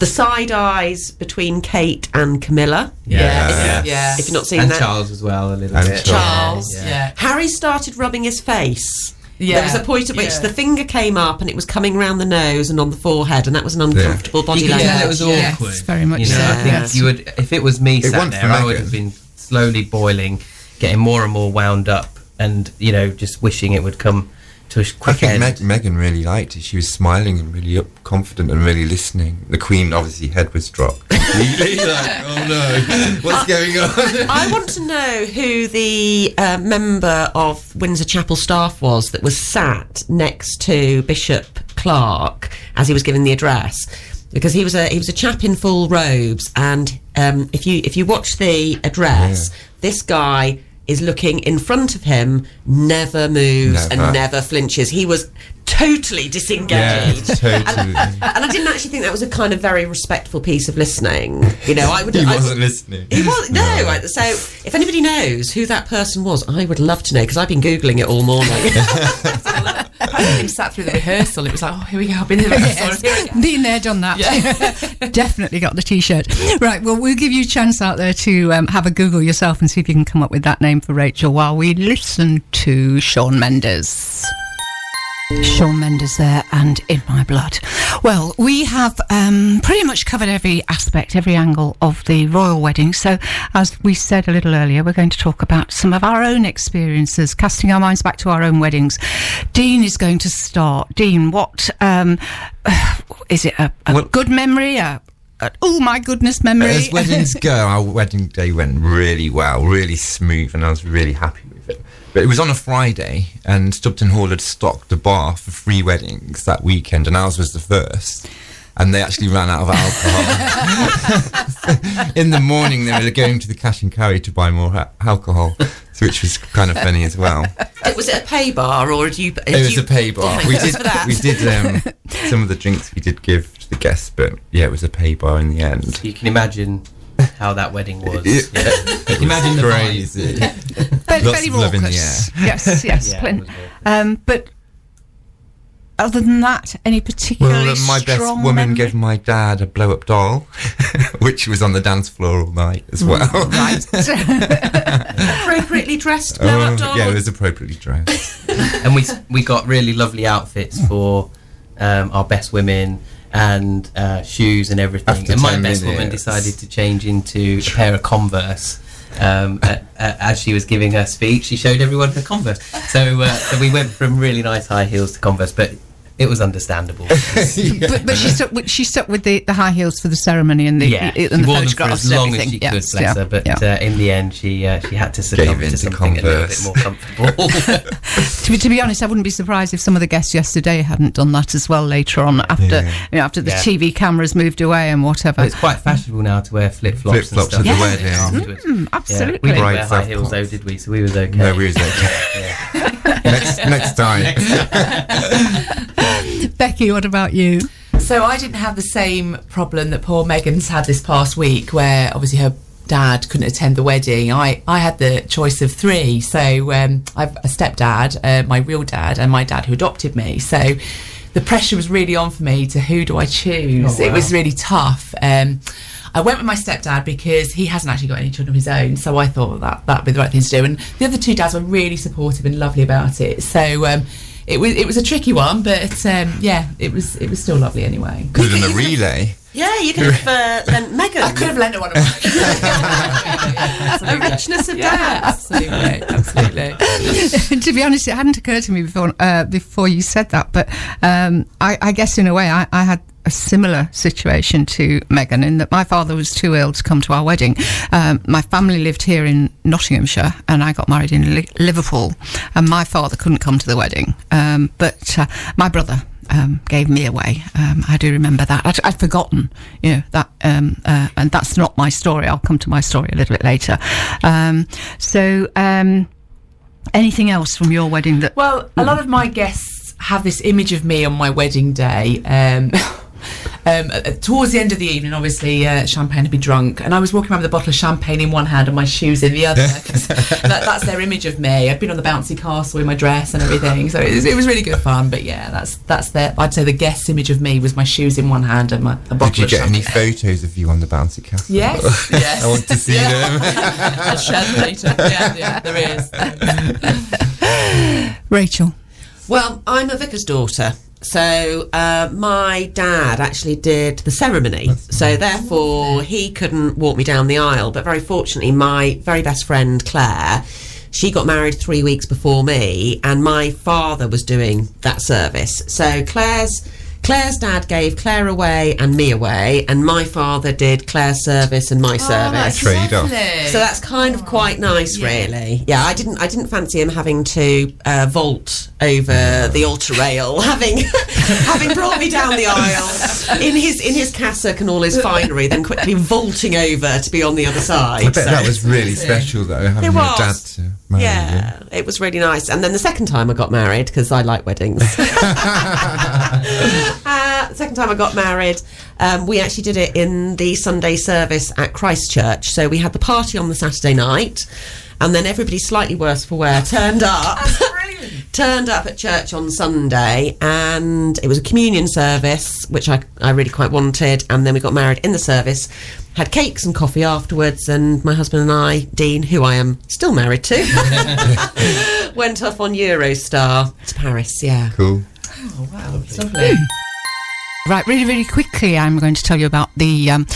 The side eyes between Kate and Camilla. Yeah. If, Yeah. if you're not seeing and that, Charles as well, a little And bit. Charles. Yeah. yeah. Harry started rubbing his face. Yeah, There was a point at which yeah. the finger came up and it was coming round the nose and on the forehead, and that was an uncomfortable body language. tell it was Yes, awkward. very much you know, so, I think yes. you would, if it was me It sat there, I would have been slowly boiling, getting more and more wound up, and you know, just wishing it would come to a I think end. Meg- Meghan really liked it. She was smiling and really up, confident and really listening. The Queen, obviously, head was dropped. completely like, oh no, what's going on? I want to know who the uh, member of Windsor Chapel staff was that was sat next to Bishop Clark as he was giving the address. Because he was a he was a chap in full robes, and um, if you if you watch the address, this guy is looking in front of him, never moves Never. and never flinches. He was totally disengaged. Yeah, totally. And, and I didn't actually think that was a kind of very respectful piece of listening. You know, I would. He I wasn't would- listening. he was no. I- So, if anybody knows who that person was, I would love to know because I've been googling it all morning. We sat through the rehearsal. It was like, oh, here we go. I've been in the rehearsal. Here we go. Been there, done that. Definitely got the T-shirt. Right. Well, we'll give you a chance out there to um, have a Google yourself and see if you can come up with that name for Rachel while we listen to Shawn Mendes. Shawn Mendes there and In My Blood. Well, we have um, pretty much covered every aspect, every angle of the royal wedding. So, as we said a little earlier, we're going to talk about some of our own experiences, casting our minds back to our own weddings. Dean is going to start. Dean, what um, is it? A, a Well- good memory? A, a oh my goodness memory? As weddings go, our wedding day went really well, really smooth, and I was really happy with it. But it was on a Friday, and Stubton Hall had stocked the bar for free weddings that weekend, and ours was the first. And they actually ran out of alcohol. In the morning, they were going to the cash and carry to buy more ha- alcohol, which was kind of funny as well. was it a pay bar or did you? Did It was you, a pay bar. We did we did um, some of the drinks we did give to the guests, but yeah, it was a pay bar in the end. You can imagine how that wedding was. Yeah. It was Imagine the vibe. crazy. Very, Lots very of love in the raucous. Yes, yes. Yeah, it plen- was raucous. um, but other than that, any particularly Well, uh, my best woman memory? gave my dad a blow up doll, which was on the dance floor all night as well. right. appropriately dressed blow Oh, up doll. yeah, it was appropriately dressed. and we we got really lovely outfits for um, our best women and uh, shoes and everything. After and my 10 best woman decided to change into a pair of Converse. Um, as she was giving her speech, she showed everyone her Converse. So, uh, so we went from really nice high heels to Converse, but it was understandable. But, but she stuck with, she stuck with the, the high heels for the ceremony and the, yeah, and she the wore them for photographs as long as everything. she Yes, could, bless yeah, her. But yeah. uh, in the end, she uh, she had to succumb Gave in to to something a little bit more comfortable. to, be, to be honest, I wouldn't be surprised if some of the guests yesterday hadn't done that as well later on after Yeah. you know, after the Yeah. TV cameras moved away and whatever. But it's quite fashionable now to wear flip flops. Flip-flops and at stuff. the wedding. afterwards. Mm, Yeah, absolutely. we didn't wear high have heels though, did we? So we was okay. No, we was okay. Yeah. next, next time. Becky, what about you? So I didn't have the same problem that poor Meghan's had this past week, where obviously her dad couldn't attend the wedding. I, I had the choice of three. So um, I've a stepdad, uh, my real dad, and my dad who adopted me. So the pressure was really on for me to who do I choose. Oh, It was really tough. Um, I went with my stepdad because he hasn't actually got any children of his own, so I thought that that'd be the right thing to do. And the other two dads were really supportive and lovely about it. So um, it was it was a tricky one, but um, yeah, it was it was still lovely anyway. Could have done a relay. Yeah, you could have uh, lent Meghan. I could have lent her one of mine. a richness of yeah, dads. absolutely, absolutely. to be honest, it hadn't occurred to me before uh, before you said that, but um, I, I guess in a way I, I had a similar situation to Meghan in that my father was too ill to come to our wedding. Um, my family lived here in Nottinghamshire, and I got married in Li- Liverpool, and my father couldn't come to the wedding, um, but uh, my brother. Um, gave me away. Um, I do remember that. I'd, I'd forgotten, you know, that, um, uh, and that's not my story. I'll come to my story a little bit later. Um, so, um, Anything else from your wedding that? Well, a lot of my guests have this image of me on my wedding day. Um, um, uh, towards the end of the evening, obviously, uh, champagne had been drunk, and I was walking around with a bottle of champagne in one hand and my shoes in the other. that, that's their image of me. I'd been on the bouncy castle in my dress and everything, so it was, it was really good fun. But yeah, that's that's their. I'd say the guest's image of me was my shoes in one hand and my a bottle Did you of get champagne. any photos of you on the bouncy castle? Yes, yes. I want to see Yeah. them. I'll share them later. Yeah, yeah, there is. Rachel. Well, I'm a vicar's daughter. So uh, my dad actually did the ceremony. So therefore, he couldn't walk me down the aisle. But very fortunately, my very best friend Claire, she got married three weeks before me, and my father was doing that service. So Claire's Claire's dad gave Claire away and me away, and my father did Claire's service and my service. Trade off. So that's kind of quite nice, really. Yeah, I didn't, I didn't fancy him having to uh, vault over the altar rail, having, having brought me down the aisle in his in his cassock and all his finery, then quickly vaulting over to be on the other side. I bet So- that was really special though, having It your dad to marry yeah, it was really nice. And then the second time I got married because I like weddings. uh, second time I got married, um, we actually did it in the Sunday service at Christchurch. So we had the party on the Saturday night, and then everybody slightly worse for wear turned up. turned up at church on Sunday, and it was a communion service, which I, I really quite wanted. And then we got married in the service, had cakes and coffee afterwards, and my husband and I, Dean, who I am still married to, went off on Eurostar to Paris. Yeah. Cool. Oh wow, lovely. Right, really, really quickly, I'm going to tell you about the um,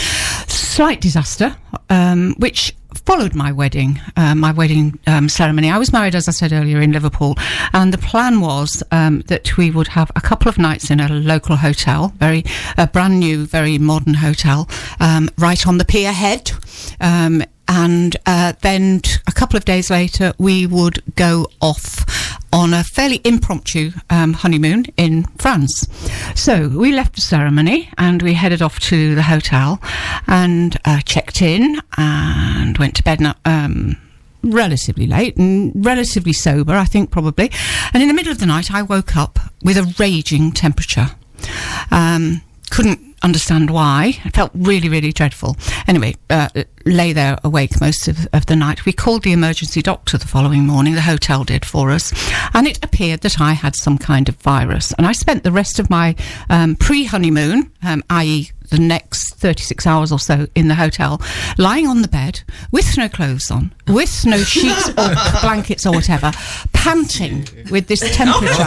slight disaster um, which followed my wedding, uh, my wedding um, ceremony. I was married, as I said earlier, in Liverpool, and the plan was um, that we would have a couple of nights in a local hotel, very a brand new, very modern hotel, um, right on the pier head. And uh, then t- a couple of days later, we would go off on a fairly impromptu um, honeymoon in France. So we left the ceremony and we headed off to the hotel and uh, checked in and went to bed. Um, relatively late and relatively sober, I think probably. And in the middle of the night, I woke up with a raging temperature. Um, couldn't understand why. It felt really, really dreadful. Anyway, uh, lay there awake most of, of the night. We called the emergency doctor the following morning. The hotel did for us, and it appeared that I had some kind of virus. And I spent the rest of my um, pre-honeymoon, um, i.e., the next 36 hours or so in the hotel, lying on the bed with no clothes on, with no sheets or blankets or whatever, panting with this temperature.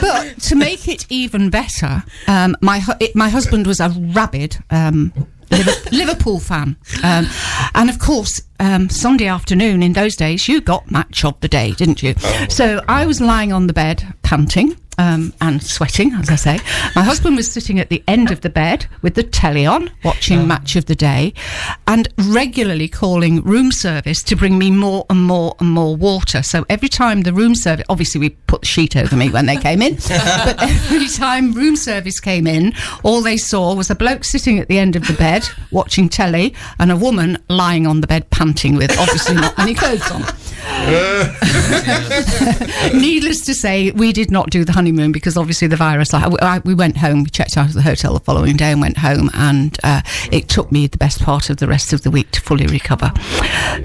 but to make it even better, um, my hu- it, my husband was a rabid um, Liverpool fan, um, and of course, um, Sunday afternoon in those days, you got match of the day, didn't you? So I was lying on the bed panting. Um, and sweating, as I say. My husband was sitting at the end of the bed with the telly on, watching Match of the Day, and regularly calling room service to bring me more and more and more water. So every time the room service, obviously we put the sheet over me when they came in, but every time room service came in, all they saw was a bloke sitting at the end of the bed watching telly and a woman lying on the bed panting with obviously not any clothes on. Needless to say, we did not do the honeymoon because obviously the virus. Like, I, we went home, we checked out of the hotel the following day and went home, and uh, it took me the best part of the rest of the week to fully recover.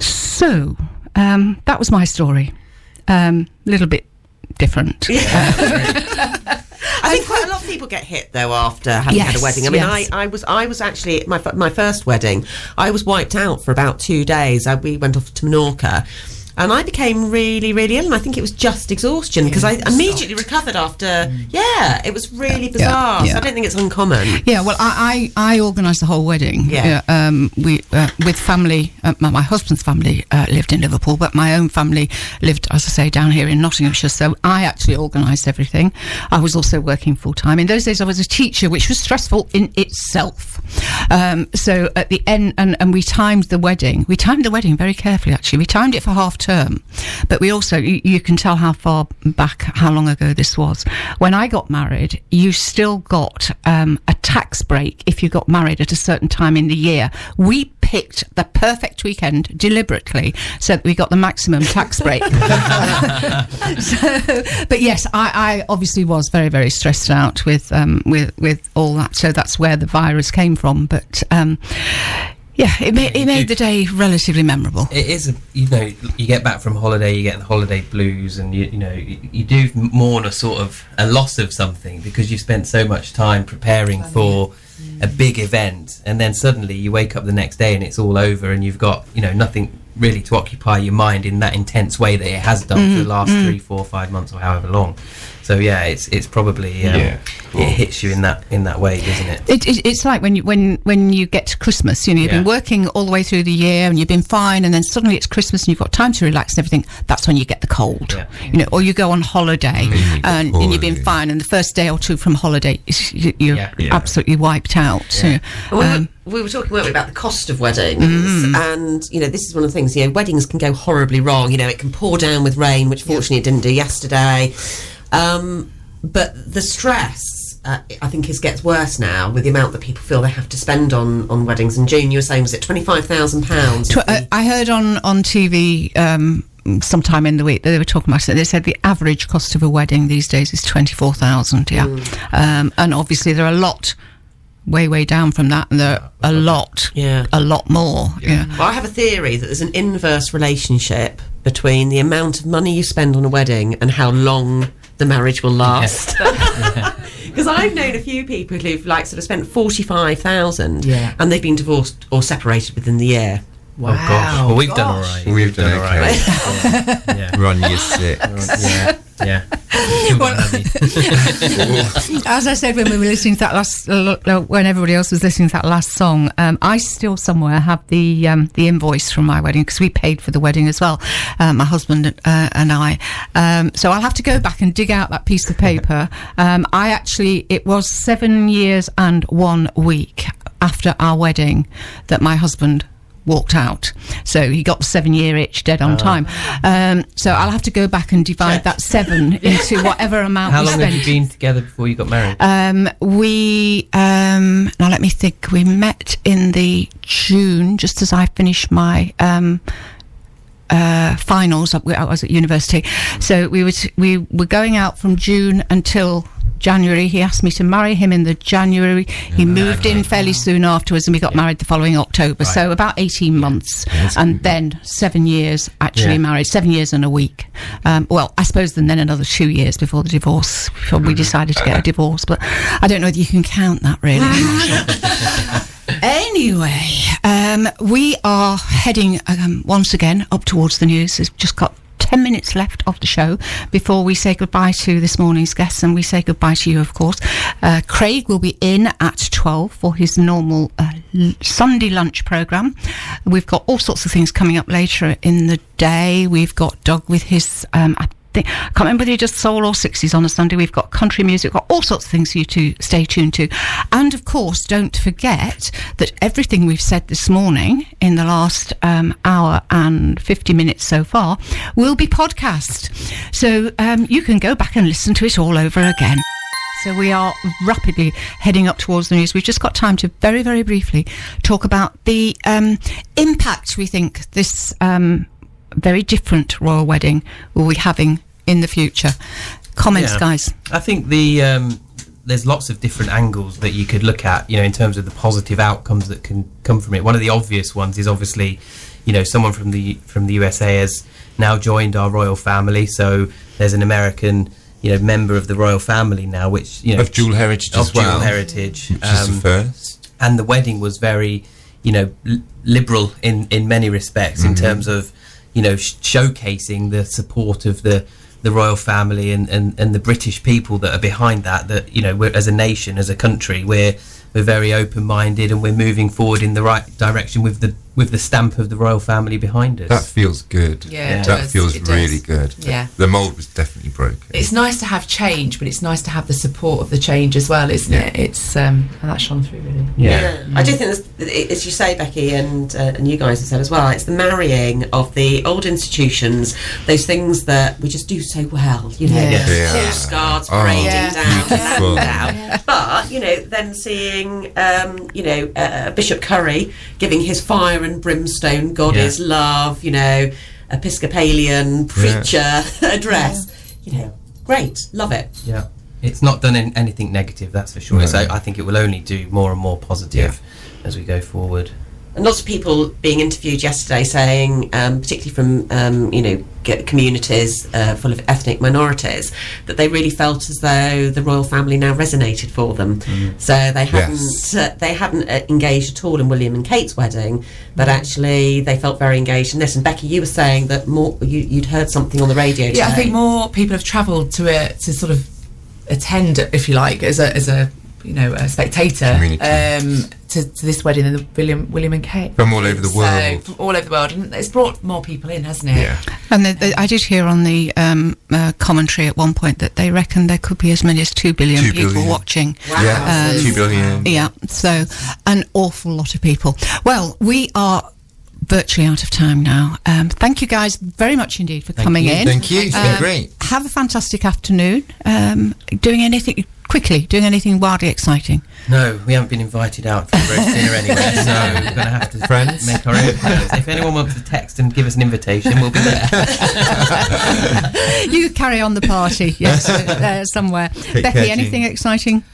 So um, that was my story. A um, little bit different. I think quite a lot of people get hit though after having had a wedding. I mean, yes. I, I was I was actually my my first wedding. I was wiped out for about two days. I, we went off to Menorca. And I became really, really ill, and I think it was just exhaustion because I immediately recovered after. Yeah, it was really bizarre. yeah. So I don't think it's uncommon. Yeah, well, I I, I organised the whole wedding. Yeah. um, we uh, with family. Uh, my, my husband's family uh, lived in Liverpool, but my own family lived, as I say, down here in Nottinghamshire. So I actually organised everything. I was also working full time. In those days, I was a teacher, which was stressful in itself. Um, so at the end, and, and we timed the wedding. We timed the wedding very carefully. Actually, we timed it for half term, but we also you, you can tell how far back, how long ago this was. When I got married, you still got um, a tax break if you got married at a certain time in the year. We picked the perfect weekend deliberately so that we got the maximum tax break. so, but yes, I, I obviously was very, very stressed out with um, with with all that. So that's where the virus came from. But um, yeah, it, ma- it made the day relatively memorable. It is, a, you know, you get back from holiday, you get the holiday blues, and you, you know, you, you do mourn a sort of a loss of something because you spent so much time preparing for a big event, and then suddenly you wake up the next day and it's all over, and you've got, you know, nothing really to occupy your mind in that intense way that it has done for the mm, last mm. three, four, five months or however long. So yeah, it's it's probably um, Yeah, it hits you in that in that way, doesn't it? It, it, it's like when you when when you get to Christmas, you know, you've been working all the way through the year and you've been fine, and then suddenly it's Christmas and you've got time to relax and everything. That's when you get the cold, Yeah. you know, or you go on holiday you get and, and you've been fine, and the first day or two from holiday, you- you're Yeah. Yeah. absolutely wiped out. So, we, um, were, we were talking weren't we, about the cost of weddings, Mm. and you know this is one of the things. You know, weddings can go horribly wrong. You know, it can pour down with rain, which fortunately it didn't do yesterday. Um, but the stress, uh, I think, is gets worse now with the amount that people feel they have to spend on on weddings. And June, you were saying was it twenty five thousand pounds? Tw- uh, I heard on on TV um, sometime in the week that they were talking about it. They said the average cost of a wedding these days is twenty four thousand. Yeah, um, and obviously there are a lot way way down from that, and there are a lot, Yeah. a lot more. Yeah. Well, I have a theory that there's an inverse relationship between the amount of money you spend on a wedding and how long the marriage will last. Because I've known a few people who've like sort of spent forty five thousand, Yeah. and they've been divorced or separated within the year. Oh gosh, well we've done all right. gosh. right. We've done all right. okay. yeah. Run year six. yeah, yeah. Still got Abby. As I said when we were listening to that last, when everybody else was listening to that last song, um, I still somewhere have the um, the invoice from my wedding because we paid for the wedding as well, uh, my husband uh, and I. Um, so I'll have to go back and dig out that piece of paper. Um, I actually, it was seven years and one week after our wedding that my husband walked out. So he got seven year itch dead on time. Um, so I'll have to go back and divide that seven into whatever amount How we long spent. have you been together before you got married? Um, we um, now let me think. We met in the June, just as I finished my um, uh, finals. I I was at university, so we were t- we were going out from June until. January. He asked me to marry him in the January. He moved in fairly soon afterwards, and we got married the following October. So about eighteen months, and then seven years actually Yeah. married. Seven years and a week. Um, well, I suppose then then another two years before the divorce. Before we decided to get a divorce, but I don't know whether you can count that really. I'm not sure. Anyway, um, we are heading um, once again up towards the news. We've just got 10 minutes left of the show before we say goodbye to this morning's guests and we say goodbye to you, of course. Uh, Craig will be in at 12 for his normal uh, Sunday lunch programme. We've got all sorts of things coming up later in the day. We've got Doug with his. Um, I I can't remember whether you just soul or 60s on a Sunday. We've got country music, got all sorts of things for you to stay tuned to. And of course, don't forget that everything we've said this morning in the last um, hour and 50 minutes so far will be podcast. So um, you can go back and listen to it all over again. So we are rapidly heading up towards the news. We've just got time to very, very briefly talk about the um, impact we think this um, very different royal wedding will be having in the future. Comments, Yeah. guys. I think the um, there's lots of different angles that you could look at, you know, in terms of the positive outcomes that can come from it. One of the obvious ones is obviously, you know, someone from the from the USA has now joined our royal family. So there's an American, you know, member of the royal family now, which you know Of dual heritage of as well. dual heritage, Which is um, the first. and the wedding was very, you know, l- liberal in in many respects in terms of, you know, sh- showcasing the support of the the royal family and, and and the British people that are behind that. That you know, as a nation, as a country, we're we're very open minded and we're moving forward in the right direction with the with the stamp of the royal family behind us. That feels good. Yeah, it that does, feels it does. really good. Yeah. The mold was definitely broken. It's nice to have change, but it's nice to have the support of the change as well, isn't Yeah. it? It's um, and that shone through really. yeah. I do think, as you say, Becky, and uh, and you guys have said as well, it's the marrying of the old institutions, those things that we just do so well, you know, Yeah. Yeah. postcards Oh, parading Yeah. down, beautiful. down. But you know, then seeing, um, you know, uh, Bishop Curry giving his fire and brimstone, God Yeah. is love, you know, Episcopalian preacher address, you know, great, love it. Yeah, it's not done in anything negative, that's for sure. No. So I think it will only do more and more positive as we go forward. And lots of people being interviewed yesterday saying, um, particularly from um, you know communities uh, full of ethnic minorities, that they really felt as though the royal family now resonated for them. So they hadn't Yes. uh, they hadn't uh, engaged at all in William and Kate's wedding, but actually they felt very engaged in this. And Becky, you were saying that more you, you'd heard something on the radio. Yeah, I think more people have travelled to it to sort of attend, if you like, as a as a you know a spectator um, to, to this wedding than the William William and Kate. From all over the So, world. from all over the world, and it's brought more people in, hasn't it? Yeah. And the, the, I did hear on the um, uh, commentary at one point that they reckon there could be as many as two billion Two people billion. watching. Yeah. Um, Two billion. Yeah, so an awful lot of people. Well, we are virtually out of time now. Um, thank you guys very much indeed for coming you. in. Thank you. It's been Um, great. Have a fantastic afternoon. Um, doing anything quickly, doing anything wildly exciting. No, we haven't been invited out for a roast dinner anywhere, so we're going to have to Friends? make our own plans. If anyone wants to text and give us an invitation, we'll be there. you carry on the party, yes, uh, somewhere. Becky, care, anything Jean. exciting?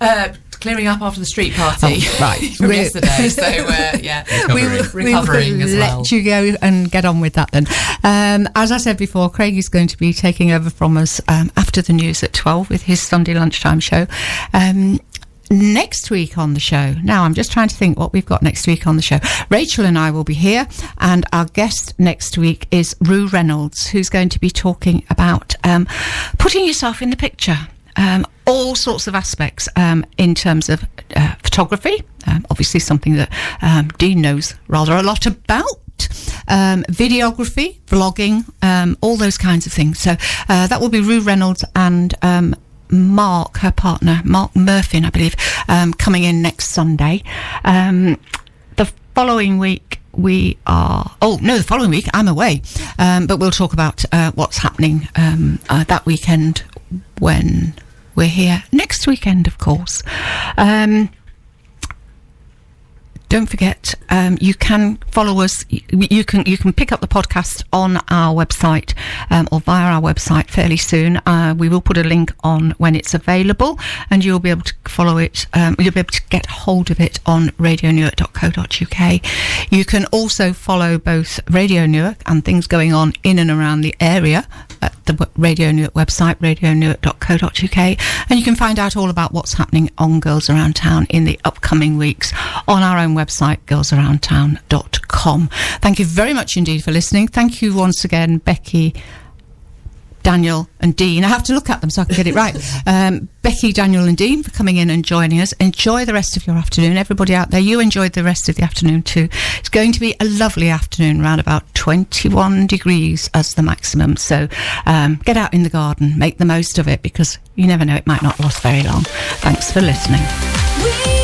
Uh, clearing up after the street party Oh, right. from We're- yesterday. So uh, yeah, we will, Recovering. we will Recovering as let well. you go and get on with that then. Um, as I said before, Craig is going to be taking over from us um, after the news at 12 with his Sunday lunchtime show. Um, Next week on the show. Now, I'm just trying to think what we've got next week on the show. Rachel and I will be here, and our guest next week is Rue Reynolds, who's going to be talking about um, putting yourself in the picture um, all sorts of aspects um, in terms of uh, photography, um, obviously something that um, Dean knows rather a lot about. Um, videography, vlogging, um, all those kinds of things. So uh, that will be Rue Reynolds and um, Mark, her partner, Mark Murphy, I believe, coming in next Sunday. The following week, we are. Oh no, the following week I'm away, um, but we'll talk about uh, what's happening um, uh, that weekend when we're here next weekend, of course. Um, don't forget, um, you can follow us. You, can you can pick up the podcast on our website um, or via our website fairly soon. Uh, we will put a link on when it's available, and you'll be able to follow it. Um, you'll be able to get hold of it on radionewark.co.uk. You can also follow both Radio Newark and things going on in and around the area at the Radio Newark website, radionewark.co.uk, and you can find out all about what's happening on Girls Around Town in the upcoming weeks on our own website, girlsaroundtown.com. Thank you very much indeed for listening. Thank you once again, Becky. Daniel and Dean. I have to look at them so I can get it right. Um, Becky, Daniel, and Dean for coming in and joining us. Enjoy the rest of your afternoon. Everybody out there, you enjoyed the rest of the afternoon too. It's going to be a lovely afternoon, around about 21 degrees as the maximum. So um, get out in the garden, make the most of it because you never know, it might not last very long. Thanks for listening.